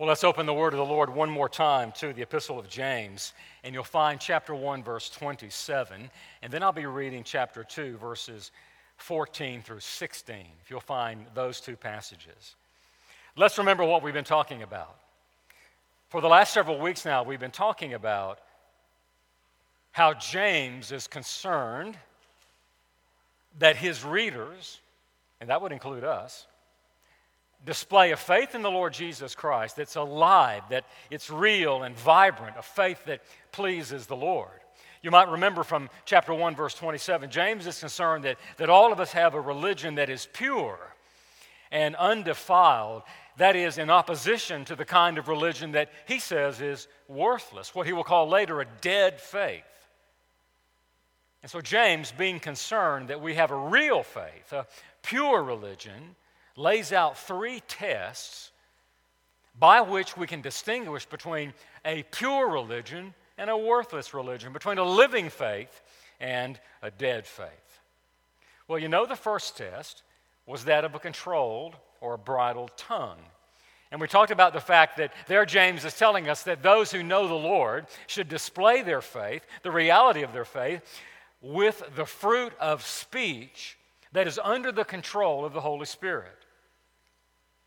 Well, let's open the word of the Lord one more time to the Epistle of James, and you'll find chapter 1, verse 27, and then I'll be reading chapter 2, verses 14 through 16, if you'll find those two passages. Let's remember what we've been talking about. For the last several weeks now, we've been talking about how James is concerned that his readers, and that would include us, display of faith in the Lord Jesus Christ that's alive, that it's real and vibrant, a faith that pleases the Lord. You might remember from chapter 1, verse 27, James is concerned that, that all of us have a religion that is pure and undefiled, that is, in opposition to the kind of religion that he says is worthless, what he will call later a dead faith. And so, James, being concerned that we have a real faith, a pure religion, lays out three tests by which we can distinguish between a pure religion and a worthless religion, between a living faith and a dead faith. Well, you know, the first test was that of a controlled or a bridled tongue. And we talked about the fact that there James is telling us that those who know the Lord should display their faith, the reality of their faith, with the fruit of speech that is under the control of the Holy Spirit.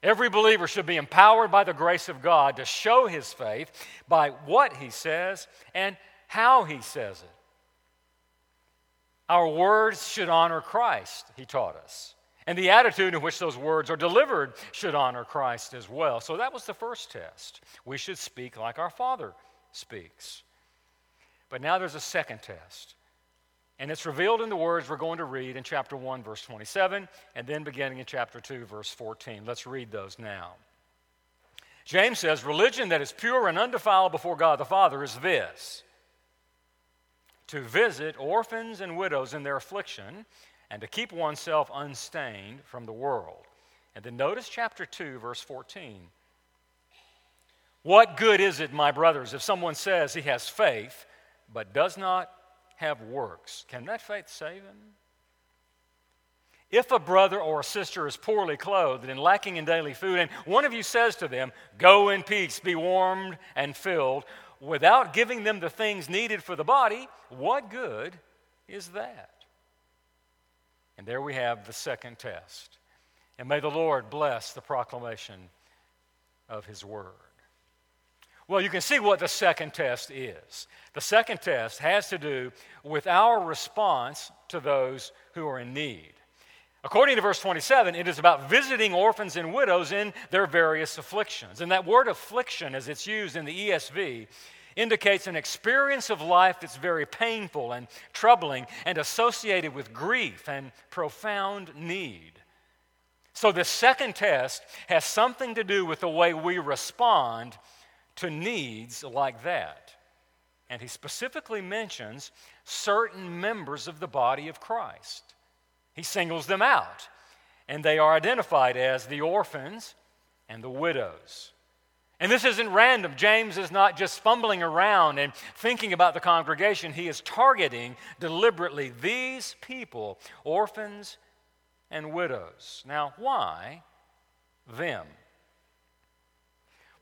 Every believer should be empowered by the grace of God to show his faith by what he says and how he says it. Our words should honor Christ, he taught us. And the attitude in which those words are delivered should honor Christ as well. So that was the first test. We should speak like our Father speaks. But now there's a second test. And it's revealed in the words we're going to read in chapter 1, verse 27, and then beginning in chapter 2, verse 14. Let's read those now. James says, Religion that is pure and undefiled before God the Father is this to visit orphans and widows in their affliction, and to keep oneself unstained from the world. And then notice chapter 2, verse 14. What good is it, my brothers, if someone says he has faith but does not have works, can that faith save him? If a brother or a sister is poorly clothed and lacking in daily food, and one of you says to them, Go in peace, be warmed and filled, without giving them the things needed for the body, what good is that? And there we have the second test. And may the Lord bless the proclamation of His word. Well, you can see what the second test is. The second test has to do with our response to those who are in need. According to verse 27, it is about visiting orphans and widows in their various afflictions. And that word affliction, as it's used in the ESV, indicates an experience of life that's very painful and troubling and associated with grief and profound need. So, the second test has something to do with the way we respond to needs like that. And he specifically mentions certain members of the body of Christ. He singles them out, and they are identified as the orphans and the widows. And this isn't random. James is not just fumbling around and thinking about the congregation. He is targeting deliberately these people, orphans and widows. Now, why them?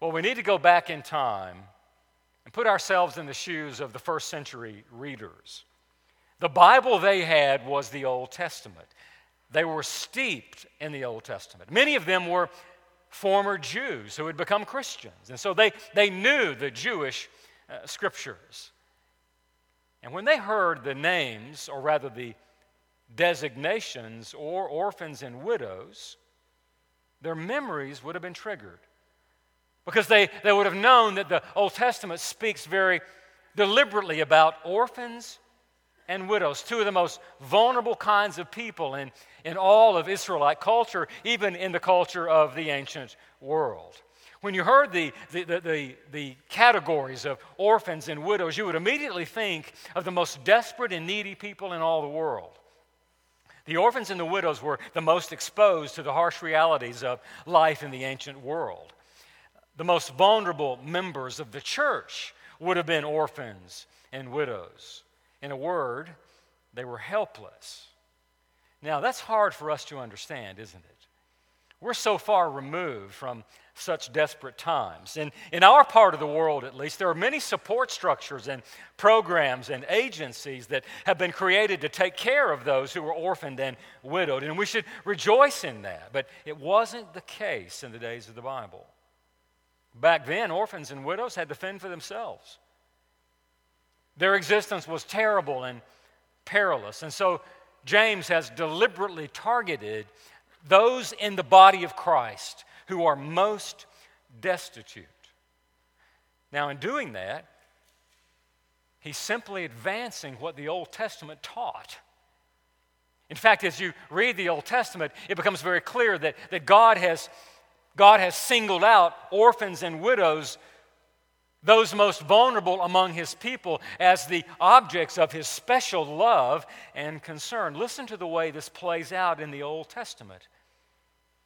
Well, we need to go back in time and put ourselves in the shoes of the first century readers. The Bible they had was the Old Testament. They were steeped in the Old Testament. Many of them were former Jews who had become Christians, and so they, they knew the Jewish uh, scriptures. And when they heard the names, or rather the designations, or orphans and widows, their memories would have been triggered because they, they would have known that the Old Testament speaks very deliberately about orphans and widows, two of the most vulnerable kinds of people in, in all of Israelite culture, even in the culture of the ancient world. When you heard the, the, the, the, the categories of orphans and widows, you would immediately think of the most desperate and needy people in all the world. The orphans and the widows were the most exposed to the harsh realities of life in the ancient world. The most vulnerable members of the church would have been orphans and widows. In a word, they were helpless. Now, that's hard for us to understand, isn't it? We're so far removed from such desperate times. And in our part of the world, at least, there are many support structures and programs and agencies that have been created to take care of those who are orphaned and widowed. And we should rejoice in that. But it wasn't the case in the days of the Bible. Back then, orphans and widows had to fend for themselves. Their existence was terrible and perilous. And so James has deliberately targeted those in the body of Christ who are most destitute. Now, in doing that, he's simply advancing what the Old Testament taught. In fact, as you read the Old Testament, it becomes very clear that, that God, has, God has singled out orphans and widows those most vulnerable among his people as the objects of his special love and concern. Listen to the way this plays out in the Old Testament.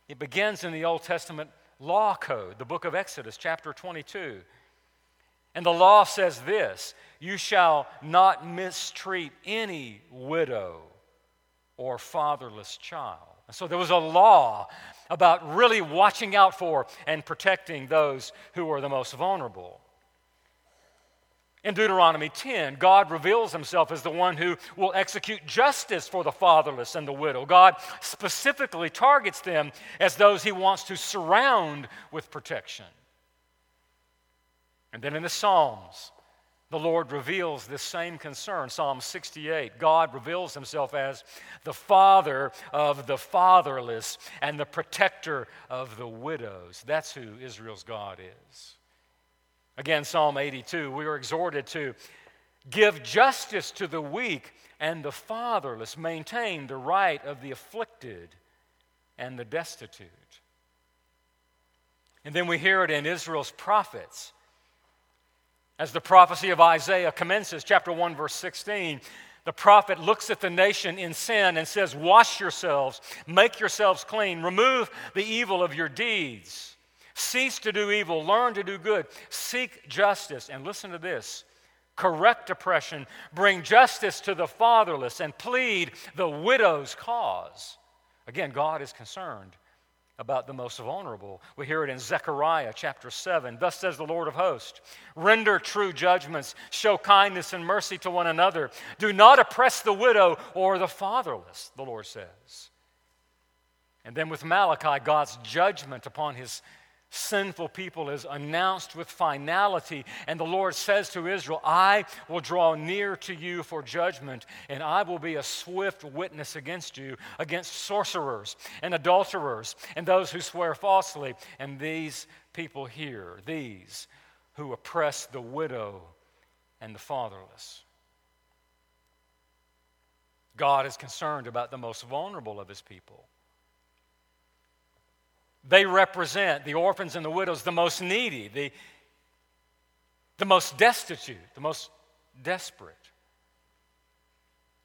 It begins in the Old Testament law code, the book of Exodus, chapter 22. And the law says this You shall not mistreat any widow or fatherless child. So there was a law about really watching out for and protecting those who are the most vulnerable. In Deuteronomy 10, God reveals himself as the one who will execute justice for the fatherless and the widow. God specifically targets them as those he wants to surround with protection. And then in the Psalms, the Lord reveals this same concern. Psalm 68 God reveals himself as the father of the fatherless and the protector of the widows. That's who Israel's God is. Again, Psalm 82, we are exhorted to give justice to the weak and the fatherless, maintain the right of the afflicted and the destitute. And then we hear it in Israel's prophets. As the prophecy of Isaiah commences, chapter 1, verse 16, the prophet looks at the nation in sin and says, Wash yourselves, make yourselves clean, remove the evil of your deeds. Cease to do evil, learn to do good, seek justice. And listen to this correct oppression, bring justice to the fatherless, and plead the widow's cause. Again, God is concerned about the most vulnerable. We hear it in Zechariah chapter 7. Thus says the Lord of hosts Render true judgments, show kindness and mercy to one another. Do not oppress the widow or the fatherless, the Lord says. And then with Malachi, God's judgment upon his sinful people is announced with finality. And the Lord says to Israel, I will draw near to you for judgment, and I will be a swift witness against you, against sorcerers and adulterers and those who swear falsely. And these people here, these who oppress the widow and the fatherless. God is concerned about the most vulnerable of his people. They represent the orphans and the widows, the most needy, the, the most destitute, the most desperate.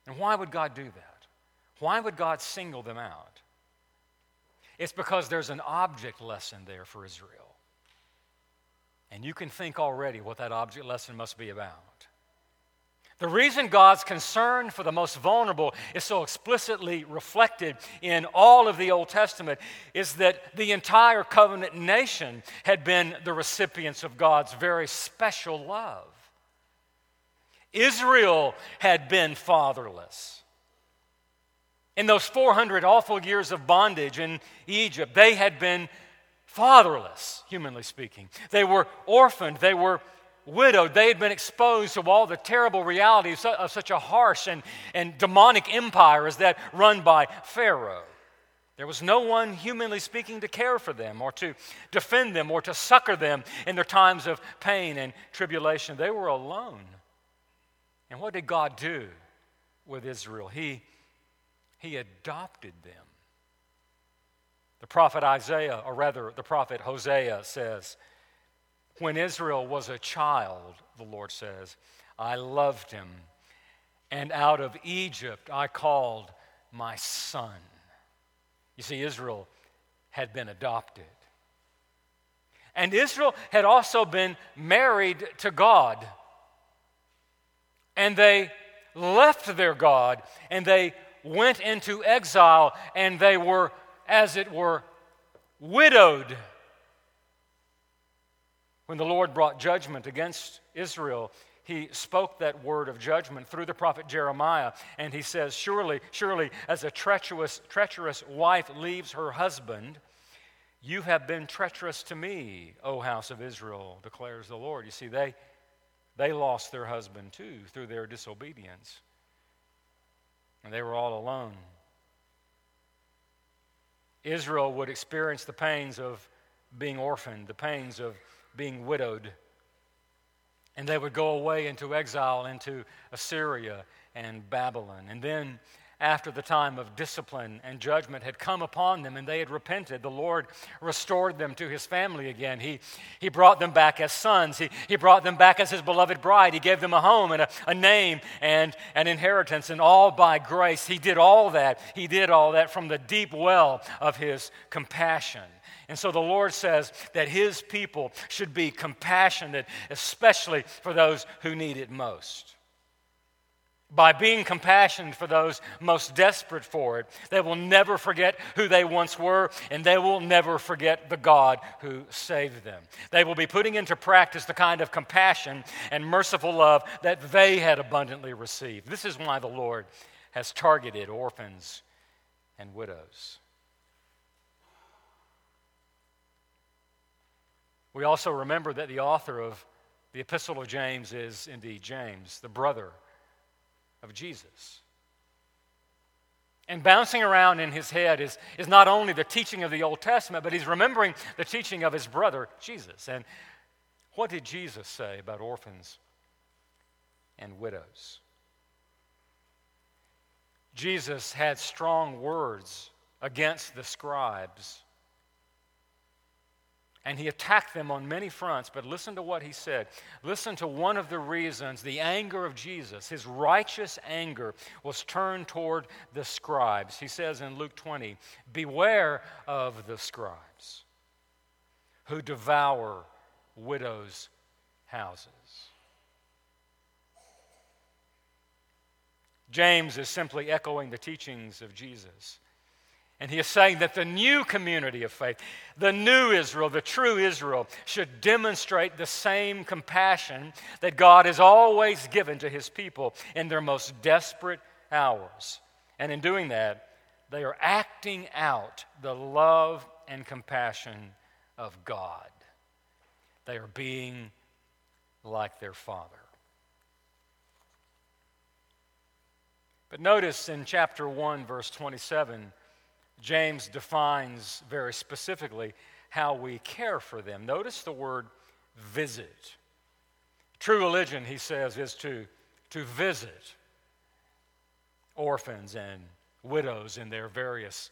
And why would God do that? Why would God single them out? It's because there's an object lesson there for Israel. And you can think already what that object lesson must be about. The reason God's concern for the most vulnerable is so explicitly reflected in all of the Old Testament is that the entire covenant nation had been the recipients of God's very special love. Israel had been fatherless. In those 400 awful years of bondage in Egypt, they had been fatherless, humanly speaking. They were orphaned, they were widowed. They had been exposed to all the terrible realities of such a harsh and, and demonic empire as that run by Pharaoh. There was no one, humanly speaking, to care for them or to defend them or to succor them in their times of pain and tribulation. They were alone. And what did God do with Israel? He, he adopted them. The prophet Isaiah, or rather, the prophet Hosea says, when Israel was a child, the Lord says, I loved him, and out of Egypt I called my son. You see, Israel had been adopted. And Israel had also been married to God. And they left their God and they went into exile and they were, as it were, widowed. When the Lord brought judgment against Israel, he spoke that word of judgment through the prophet Jeremiah. And he says, Surely, surely, as a treacherous, treacherous wife leaves her husband, you have been treacherous to me, O house of Israel, declares the Lord. You see, they, they lost their husband too through their disobedience. And they were all alone. Israel would experience the pains of being orphaned, the pains of being widowed. And they would go away into exile into Assyria and Babylon. And then after the time of discipline and judgment had come upon them and they had repented, the Lord restored them to his family again. He, he brought them back as sons. He, he brought them back as his beloved bride. He gave them a home and a, a name and an inheritance, and all by grace. He did all that. He did all that from the deep well of his compassion. And so the Lord says that his people should be compassionate, especially for those who need it most by being compassionate for those most desperate for it, they will never forget who they once were, and they will never forget the God who saved them. They will be putting into practice the kind of compassion and merciful love that they had abundantly received. This is why the Lord has targeted orphans and widows. We also remember that the author of the Epistle of James is indeed James, the brother of Jesus. And bouncing around in his head is, is not only the teaching of the Old Testament, but he's remembering the teaching of his brother, Jesus. And what did Jesus say about orphans and widows? Jesus had strong words against the scribes and he attacked them on many fronts, but listen to what he said. Listen to one of the reasons the anger of Jesus, his righteous anger, was turned toward the scribes. He says in Luke 20, Beware of the scribes who devour widows' houses. James is simply echoing the teachings of Jesus. And he is saying that the new community of faith, the new Israel, the true Israel, should demonstrate the same compassion that God has always given to his people in their most desperate hours. And in doing that, they are acting out the love and compassion of God. They are being like their Father. But notice in chapter 1, verse 27, James defines very specifically how we care for them. Notice the word visit. True religion, he says, is to, to visit orphans and widows in their various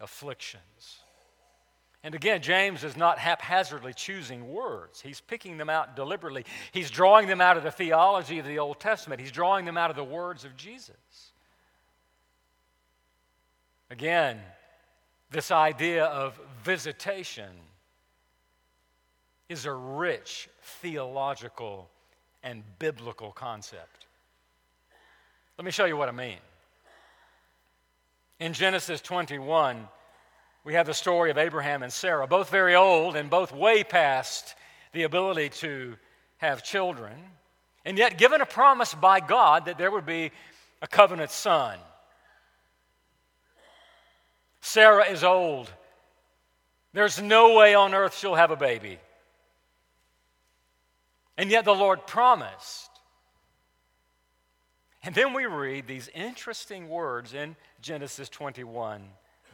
afflictions. And again, James is not haphazardly choosing words. He's picking them out deliberately. He's drawing them out of the theology of the Old Testament, he's drawing them out of the words of Jesus. Again, this idea of visitation is a rich theological and biblical concept. Let me show you what I mean. In Genesis 21, we have the story of Abraham and Sarah, both very old and both way past the ability to have children, and yet given a promise by God that there would be a covenant son. Sarah is old. There's no way on earth she'll have a baby. And yet the Lord promised. And then we read these interesting words in Genesis 21,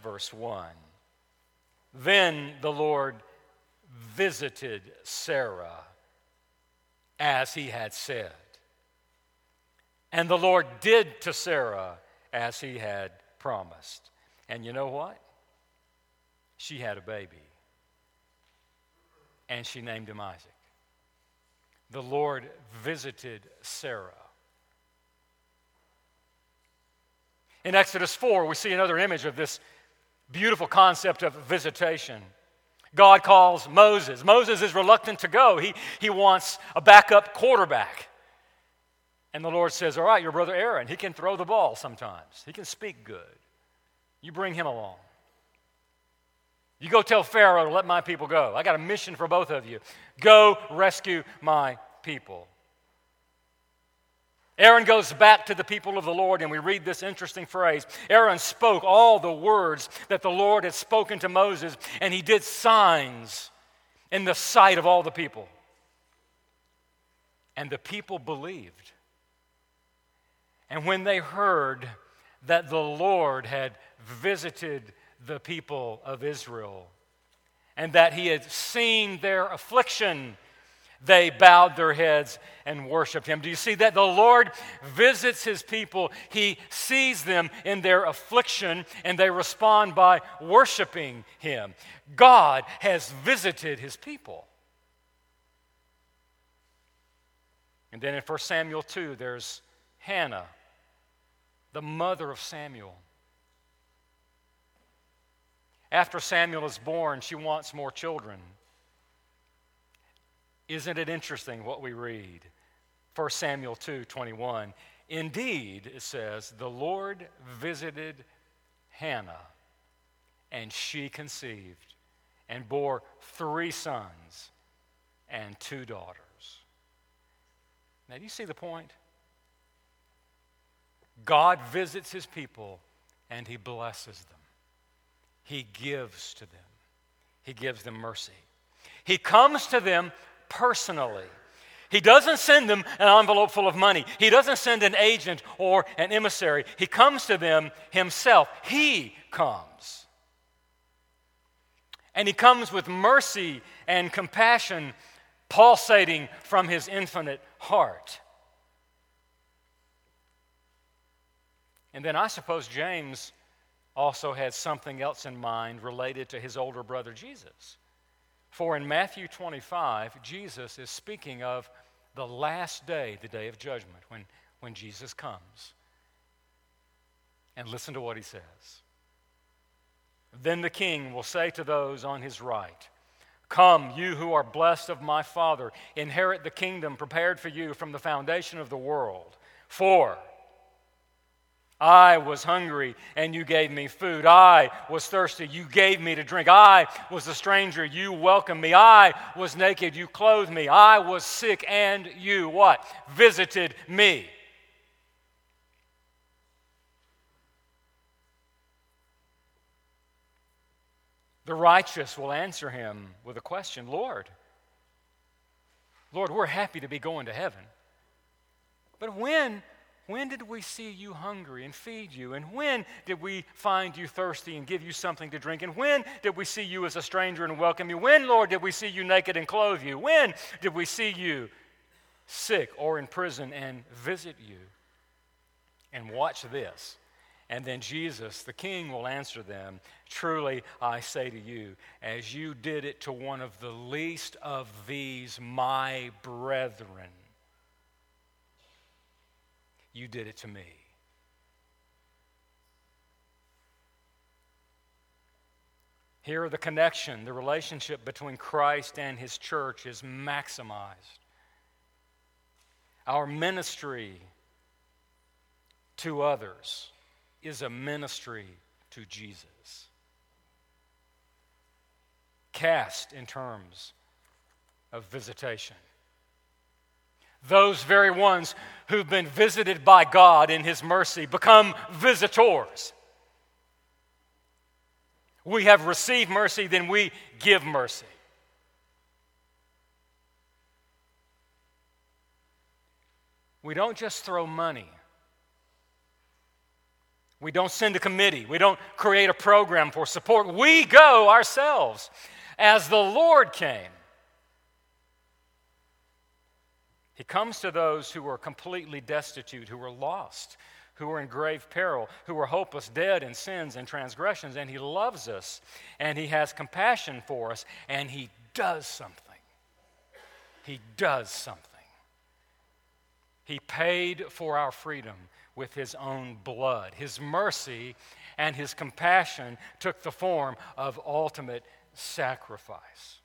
verse 1. Then the Lord visited Sarah as he had said. And the Lord did to Sarah as he had promised. And you know what? She had a baby. And she named him Isaac. The Lord visited Sarah. In Exodus 4, we see another image of this beautiful concept of visitation. God calls Moses. Moses is reluctant to go, he, he wants a backup quarterback. And the Lord says, All right, your brother Aaron, he can throw the ball sometimes, he can speak good. You bring him along. You go tell Pharaoh to let my people go. I got a mission for both of you. Go rescue my people. Aaron goes back to the people of the Lord, and we read this interesting phrase. Aaron spoke all the words that the Lord had spoken to Moses, and he did signs in the sight of all the people. And the people believed. And when they heard that the Lord had visited the people of Israel and that he had seen their affliction, they bowed their heads and worshiped him. Do you see that? The Lord visits his people, he sees them in their affliction, and they respond by worshiping him. God has visited his people. And then in 1 Samuel 2, there's Hannah, the mother of Samuel. After Samuel is born, she wants more children. Isn't it interesting what we read? 1 Samuel 2 21. Indeed, it says, the Lord visited Hannah, and she conceived and bore three sons and two daughters. Now, do you see the point? God visits his people and he blesses them. He gives to them, he gives them mercy. He comes to them personally. He doesn't send them an envelope full of money. He doesn't send an agent or an emissary. He comes to them himself. He comes. And he comes with mercy and compassion pulsating from his infinite heart. And then I suppose James also had something else in mind related to his older brother Jesus. For in Matthew 25, Jesus is speaking of the last day, the day of judgment, when, when Jesus comes. And listen to what he says. Then the king will say to those on his right, Come, you who are blessed of my Father, inherit the kingdom prepared for you from the foundation of the world. For I was hungry and you gave me food. I was thirsty. You gave me to drink. I was a stranger. You welcomed me. I was naked. You clothed me. I was sick and you what? Visited me. The righteous will answer him with a question Lord, Lord, we're happy to be going to heaven. But when when did we see you hungry and feed you? And when did we find you thirsty and give you something to drink? And when did we see you as a stranger and welcome you? When, Lord, did we see you naked and clothe you? When did we see you sick or in prison and visit you? And watch this. And then Jesus, the King, will answer them Truly, I say to you, as you did it to one of the least of these, my brethren, you did it to me. Here, the connection, the relationship between Christ and his church is maximized. Our ministry to others is a ministry to Jesus. Cast in terms of visitation those very ones who've been visited by God in His mercy become visitors. We have received mercy, then we give mercy. We don't just throw money. We don't send a committee. We don't create a program for support. We go ourselves as the Lord came. He comes to those who are completely destitute, who are lost, who are in grave peril, who are hopeless, dead in sins and transgressions, and He loves us, and He has compassion for us, and He does something. He does something. He paid for our freedom with His own blood. His mercy and His compassion took the form of ultimate sacrifice.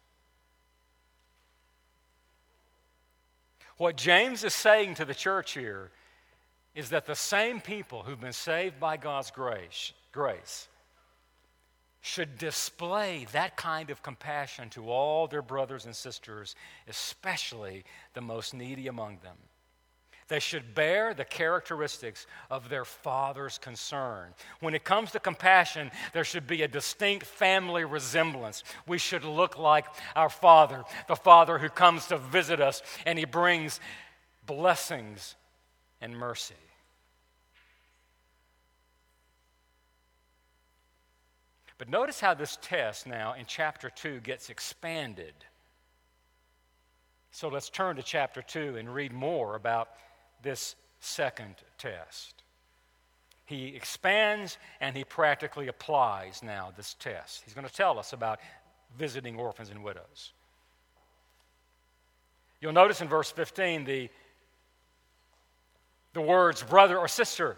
What James is saying to the church here is that the same people who've been saved by God's grace, grace should display that kind of compassion to all their brothers and sisters, especially the most needy among them. They should bear the characteristics of their father's concern. When it comes to compassion, there should be a distinct family resemblance. We should look like our father, the father who comes to visit us and he brings blessings and mercy. But notice how this test now in chapter 2 gets expanded. So let's turn to chapter 2 and read more about this second test. He expands and he practically applies now this test. He's going to tell us about visiting orphans and widows. You'll notice in verse 15 the, the words brother or sister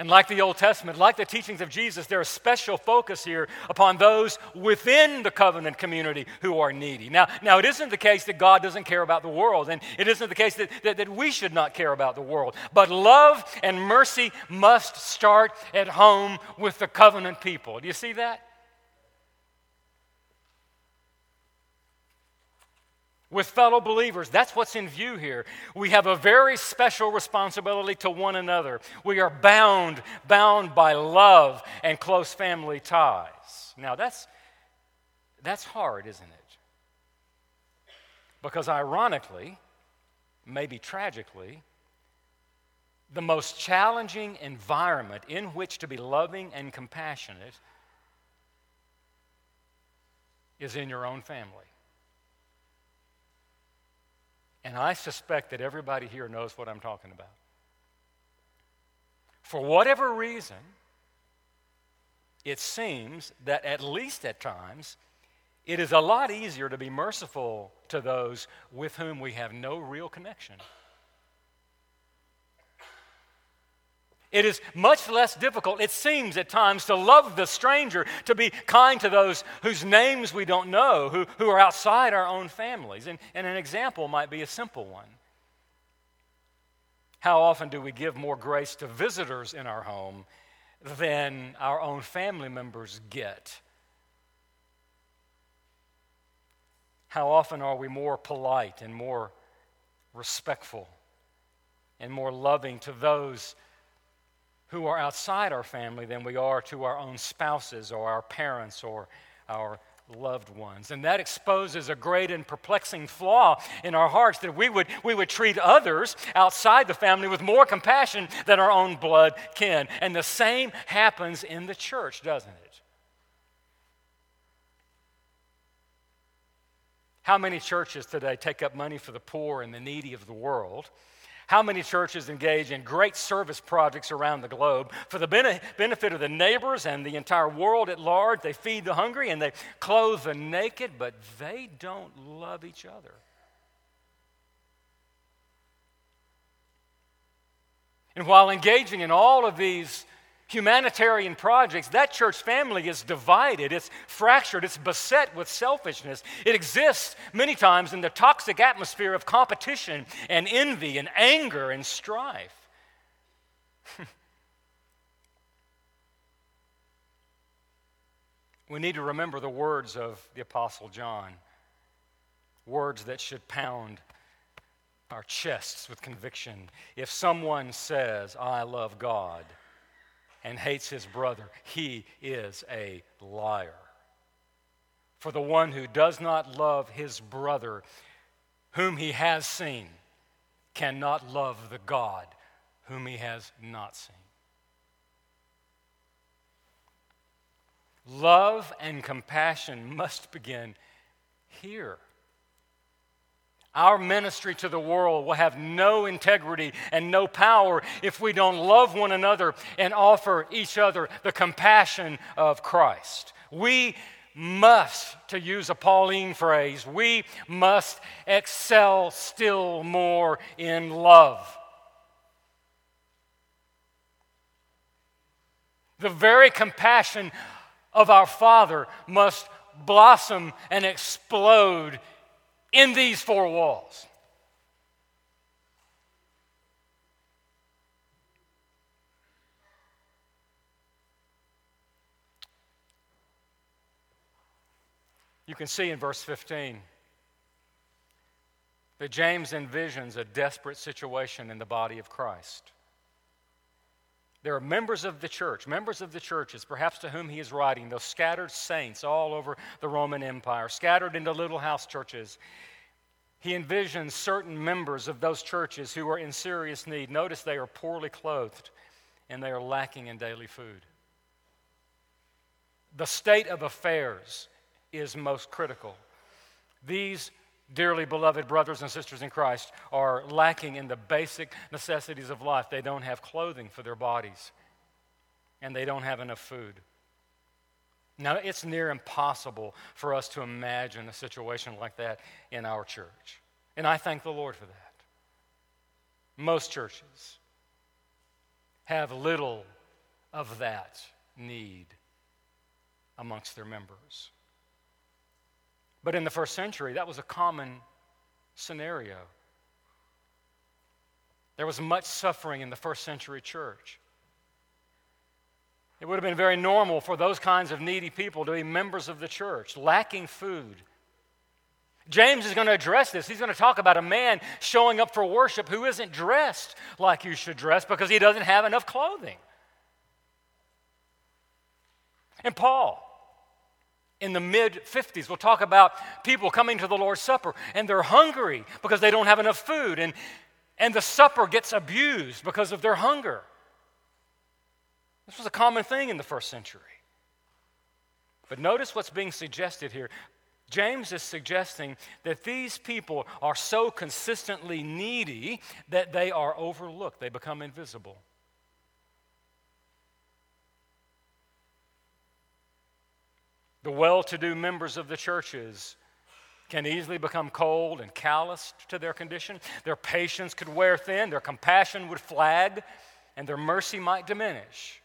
and like the Old Testament, like the teachings of Jesus, there's special focus here upon those within the covenant community who are needy. Now, now it isn't the case that God doesn't care about the world, and it isn't the case that, that, that we should not care about the world. But love and mercy must start at home with the covenant people. Do you see that? With fellow believers. That's what's in view here. We have a very special responsibility to one another. We are bound, bound by love and close family ties. Now, that's, that's hard, isn't it? Because ironically, maybe tragically, the most challenging environment in which to be loving and compassionate is in your own family. And I suspect that everybody here knows what I'm talking about. For whatever reason, it seems that at least at times, it is a lot easier to be merciful to those with whom we have no real connection. It is much less difficult, it seems at times, to love the stranger, to be kind to those whose names we don't know, who, who are outside our own families. And, and an example might be a simple one. How often do we give more grace to visitors in our home than our own family members get? How often are we more polite and more respectful and more loving to those? Who are outside our family than we are to our own spouses or our parents or our loved ones. And that exposes a great and perplexing flaw in our hearts that we would, we would treat others outside the family with more compassion than our own blood kin. And the same happens in the church, doesn't it? How many churches today take up money for the poor and the needy of the world? How many churches engage in great service projects around the globe for the benefit of the neighbors and the entire world at large? They feed the hungry and they clothe the naked, but they don't love each other. And while engaging in all of these humanitarian projects, that church family is divided, it's fractured, it's beset with selfishness. It exists many times in the toxic atmosphere of competition and envy and anger and strife. we need to remember the words of the Apostle John, words that should pound our chests with conviction. If someone says, I love God, and hates his brother, he is a liar. For the one who does not love his brother, whom he has seen, cannot love the God whom he has not seen. Love and compassion must begin here. Our ministry to the world will have no integrity and no power if we don't love one another and offer each other the compassion of Christ. We must, to use a Pauline phrase, we must excel still more in love. The very compassion of our Father must blossom and explode in these four walls. You can see in verse 15 that James envisions a desperate situation in the body of Christ. There are members of the church, members of the churches, perhaps to whom he is writing, those scattered saints all over the Roman Empire, scattered into little house churches. He envisions certain members of those churches who are in serious need. Notice they are poorly clothed and they are lacking in daily food. The state of affairs is most critical. These dearly beloved brothers and sisters in Christ are lacking in the basic necessities of life. They don't have clothing for their bodies, and they don't have enough food. Now, it's near impossible for us to imagine a situation like that in our church. And I thank the Lord for that. Most churches have little of that need amongst their members. But in the first century, that was a common scenario. There was much suffering in the first century church. It would have been very normal for those kinds of needy people to be members of the church, lacking food. James is going to address this. He's going to talk about a man showing up for worship who isn't dressed like you should dress because he doesn't have enough clothing. And Paul, in the mid 50s. We'll talk about people coming to the Lord's Supper and they're hungry because they don't have enough food, and, and the supper gets abused because of their hunger. This was a common thing in the first century. But notice what's being suggested here. James is suggesting that these people are so consistently needy that they are overlooked, they become invisible. The well to do members of the churches can easily become cold and calloused to their condition. Their patience could wear thin, their compassion would flag, and their mercy might diminish.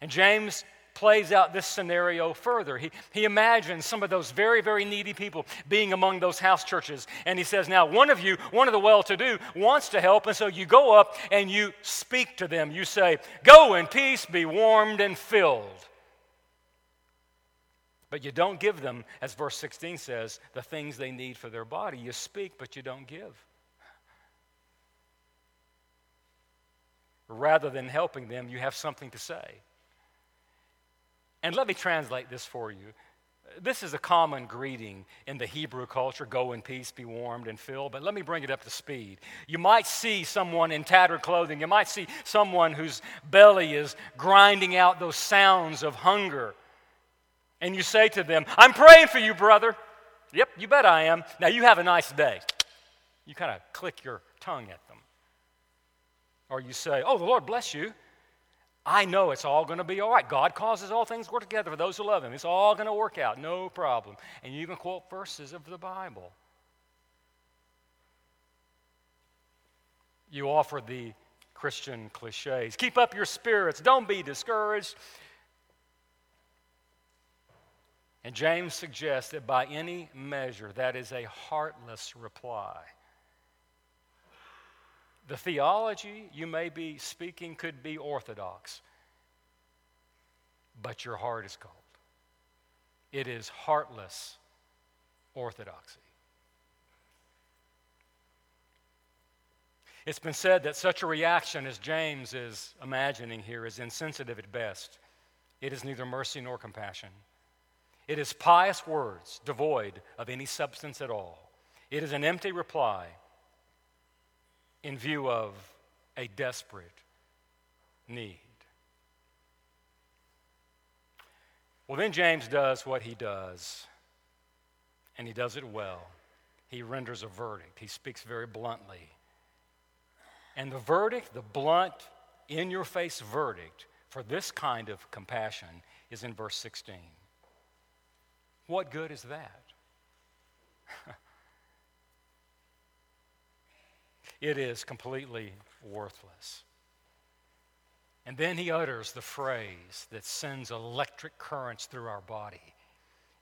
And James plays out this scenario further. He, he imagines some of those very, very needy people being among those house churches. And he says, Now, one of you, one of the well to do, wants to help. And so you go up and you speak to them. You say, Go in peace, be warmed and filled. But you don't give them, as verse 16 says, the things they need for their body. You speak, but you don't give. Rather than helping them, you have something to say. And let me translate this for you. This is a common greeting in the Hebrew culture go in peace, be warmed and filled. But let me bring it up to speed. You might see someone in tattered clothing. You might see someone whose belly is grinding out those sounds of hunger and you say to them, I'm praying for you, brother. Yep, you bet I am. Now you have a nice day. You kind of click your tongue at them. Or you say, Oh, the Lord bless you. I know it's all going to be all right. God causes all things to work together for those who love Him. It's all going to work out, no problem. And you even quote verses of the Bible. You offer the Christian cliches. Keep up your spirits. Don't be discouraged. And James suggests that by any measure, that is a heartless reply. The theology you may be speaking could be orthodox, but your heart is cold. It is heartless orthodoxy. It's been said that such a reaction as James is imagining here is insensitive at best. It is neither mercy nor compassion. It is pious words devoid of any substance at all. It is an empty reply in view of a desperate need. Well, then James does what he does, and he does it well. He renders a verdict, he speaks very bluntly. And the verdict, the blunt, in your face verdict for this kind of compassion, is in verse 16. What good is that? it is completely worthless. And then he utters the phrase that sends electric currents through our body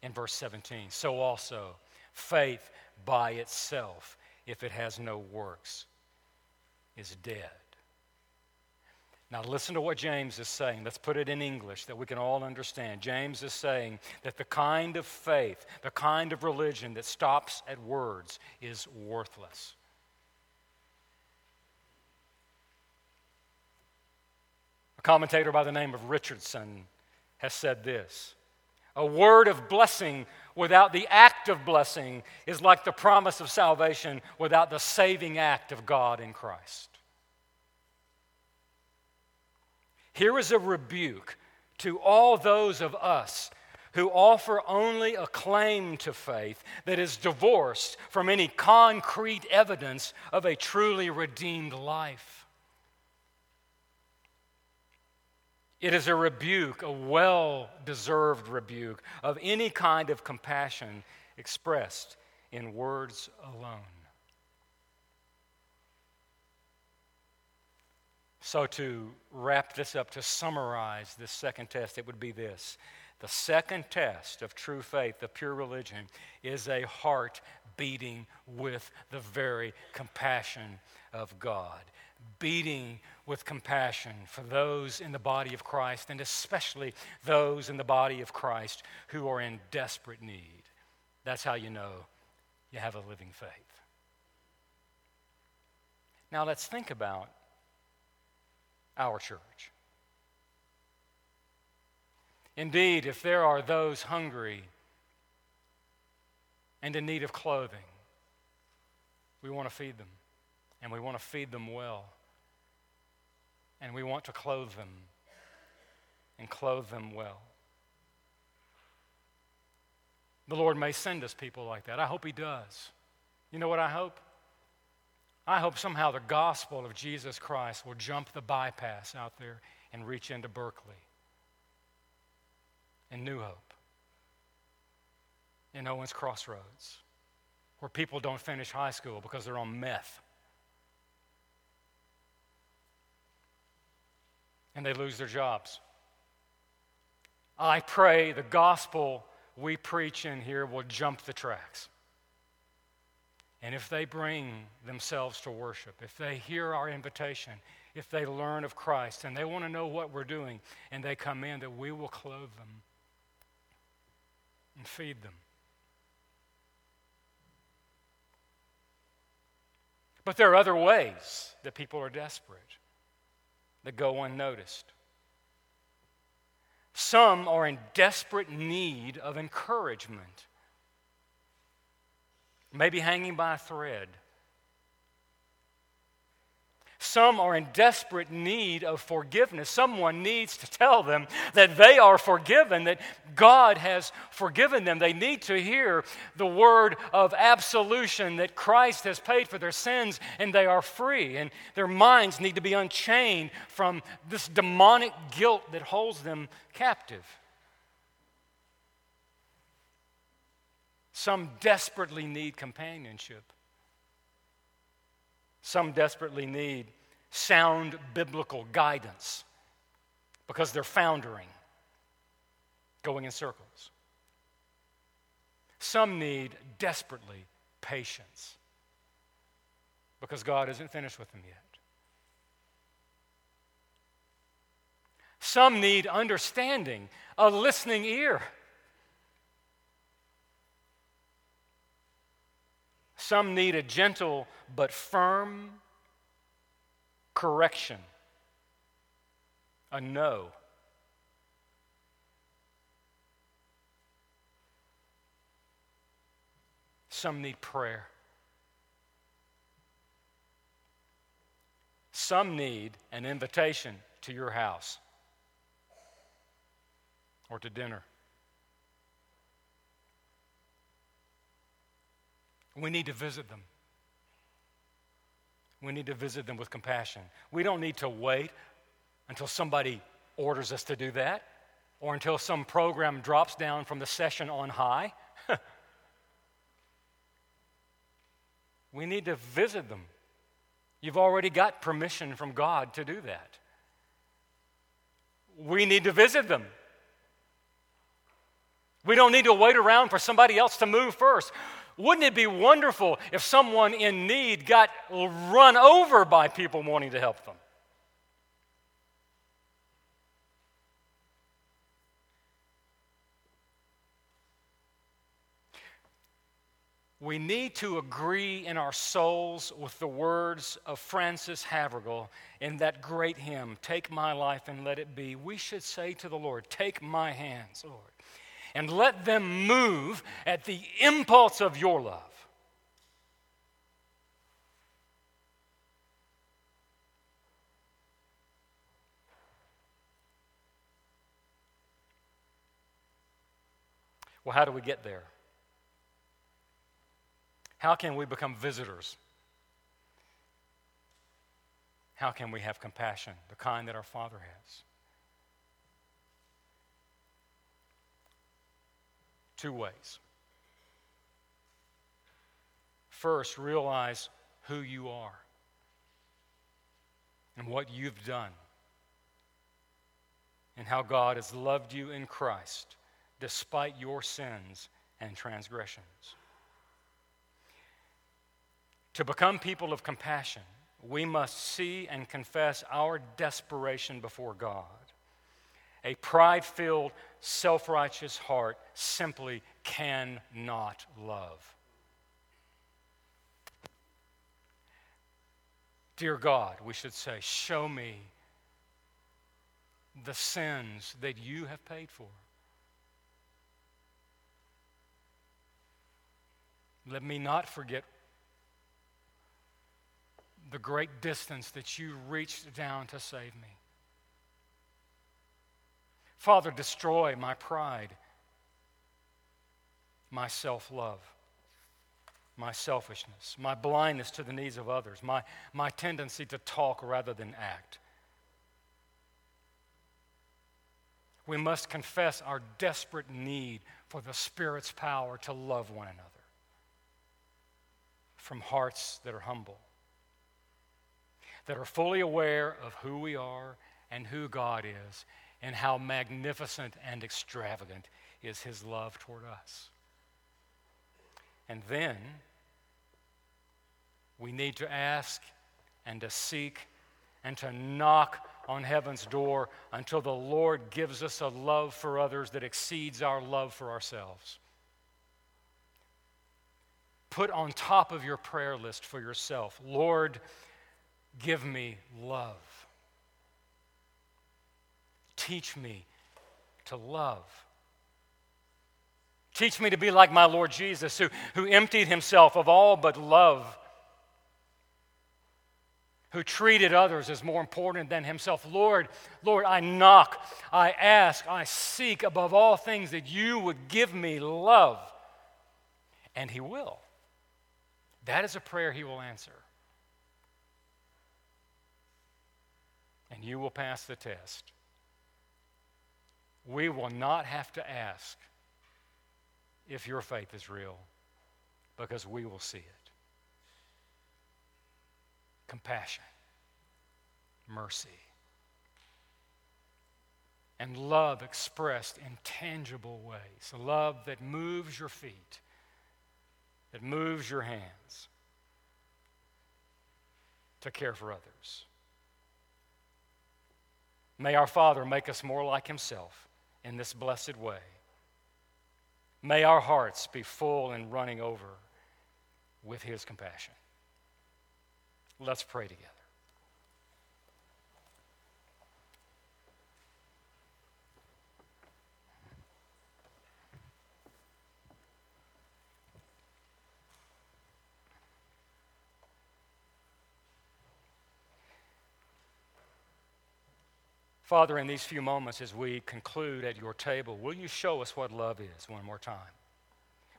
in verse 17. So also, faith by itself, if it has no works, is dead. Now, listen to what James is saying. Let's put it in English that we can all understand. James is saying that the kind of faith, the kind of religion that stops at words is worthless. A commentator by the name of Richardson has said this A word of blessing without the act of blessing is like the promise of salvation without the saving act of God in Christ. Here is a rebuke to all those of us who offer only a claim to faith that is divorced from any concrete evidence of a truly redeemed life. It is a rebuke, a well deserved rebuke of any kind of compassion expressed in words alone. So, to wrap this up, to summarize this second test, it would be this The second test of true faith, of pure religion, is a heart beating with the very compassion of God. Beating with compassion for those in the body of Christ, and especially those in the body of Christ who are in desperate need. That's how you know you have a living faith. Now, let's think about our church. Indeed, if there are those hungry and in need of clothing, we want to feed them, and we want to feed them well, and we want to clothe them and clothe them well. The Lord may send us people like that. I hope He does. You know what I hope? I hope somehow the gospel of Jesus Christ will jump the bypass out there and reach into Berkeley and New Hope and Owens Crossroads, where people don't finish high school because they're on meth. And they lose their jobs. I pray the gospel we preach in here will jump the tracks. And if they bring themselves to worship, if they hear our invitation, if they learn of Christ and they want to know what we're doing and they come in, that we will clothe them and feed them. But there are other ways that people are desperate that go unnoticed. Some are in desperate need of encouragement maybe hanging by a thread. Some are in desperate need of forgiveness. Someone needs to tell them that they are forgiven, that God has forgiven them. They need to hear the word of absolution that Christ has paid for their sins and they are free. And their minds need to be unchained from this demonic guilt that holds them captive. Some desperately need companionship. Some desperately need sound biblical guidance because they're foundering, going in circles. Some need desperately patience because God isn't finished with them yet. Some need understanding, a listening ear Some need a gentle but firm correction, a no. Some need prayer. Some need an invitation to your house or to dinner. We need to visit them. We need to visit them with compassion. We don't need to wait until somebody orders us to do that or until some program drops down from the session on high. we need to visit them. You've already got permission from God to do that. We need to visit them. We don't need to wait around for somebody else to move first. Wouldn't it be wonderful if someone in need got run over by people wanting to help them? We need to agree in our souls with the words of Frances Havergal in that great hymn, Take My Life and Let It Be. We should say to the Lord, Take my hands, Lord and let them move at the impulse of your love. Well, how do we get there? How can we become visitors? How can we have compassion, the kind that our Father has? Two ways. First, realize who you are and what you've done, and how God has loved you in Christ despite your sins and transgressions. To become people of compassion, we must see and confess our desperation before God. A pride filled, self righteous heart simply cannot love. Dear God, we should say, show me the sins that you have paid for. Let me not forget the great distance that you reached down to save me. Father, destroy my pride, my self love, my selfishness, my blindness to the needs of others, my, my tendency to talk rather than act. We must confess our desperate need for the Spirit's power to love one another from hearts that are humble that are fully aware of who we are and who God is and how magnificent and extravagant is His love toward us. And then we need to ask and to seek and to knock on heaven's door until the Lord gives us a love for others that exceeds our love for ourselves. Put on top of your prayer list for yourself, Lord, Give me love. Teach me to love. Teach me to be like my Lord Jesus, who, who emptied himself of all but love, who treated others as more important than himself. Lord, Lord, I knock, I ask, I seek above all things that you would give me love. And he will. That is a prayer he will answer. and you will pass the test. We will not have to ask if your faith is real because we will see it. Compassion, mercy, and love expressed in tangible ways. Love that moves your feet, that moves your hands to care for others. May our Father make us more like Himself in this blessed way. May our hearts be full and running over with His compassion. Let's pray together. Father, in these few moments as we conclude at your table, will you show us what love is one more time?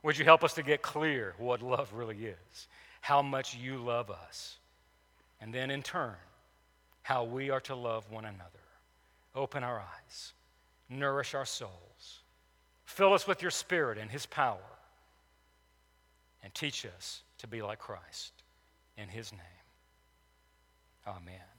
Would you help us to get clear what love really is? How much you love us. And then in turn, how we are to love one another. Open our eyes, nourish our souls, fill us with your spirit and his power, and teach us to be like Christ. In his name, amen.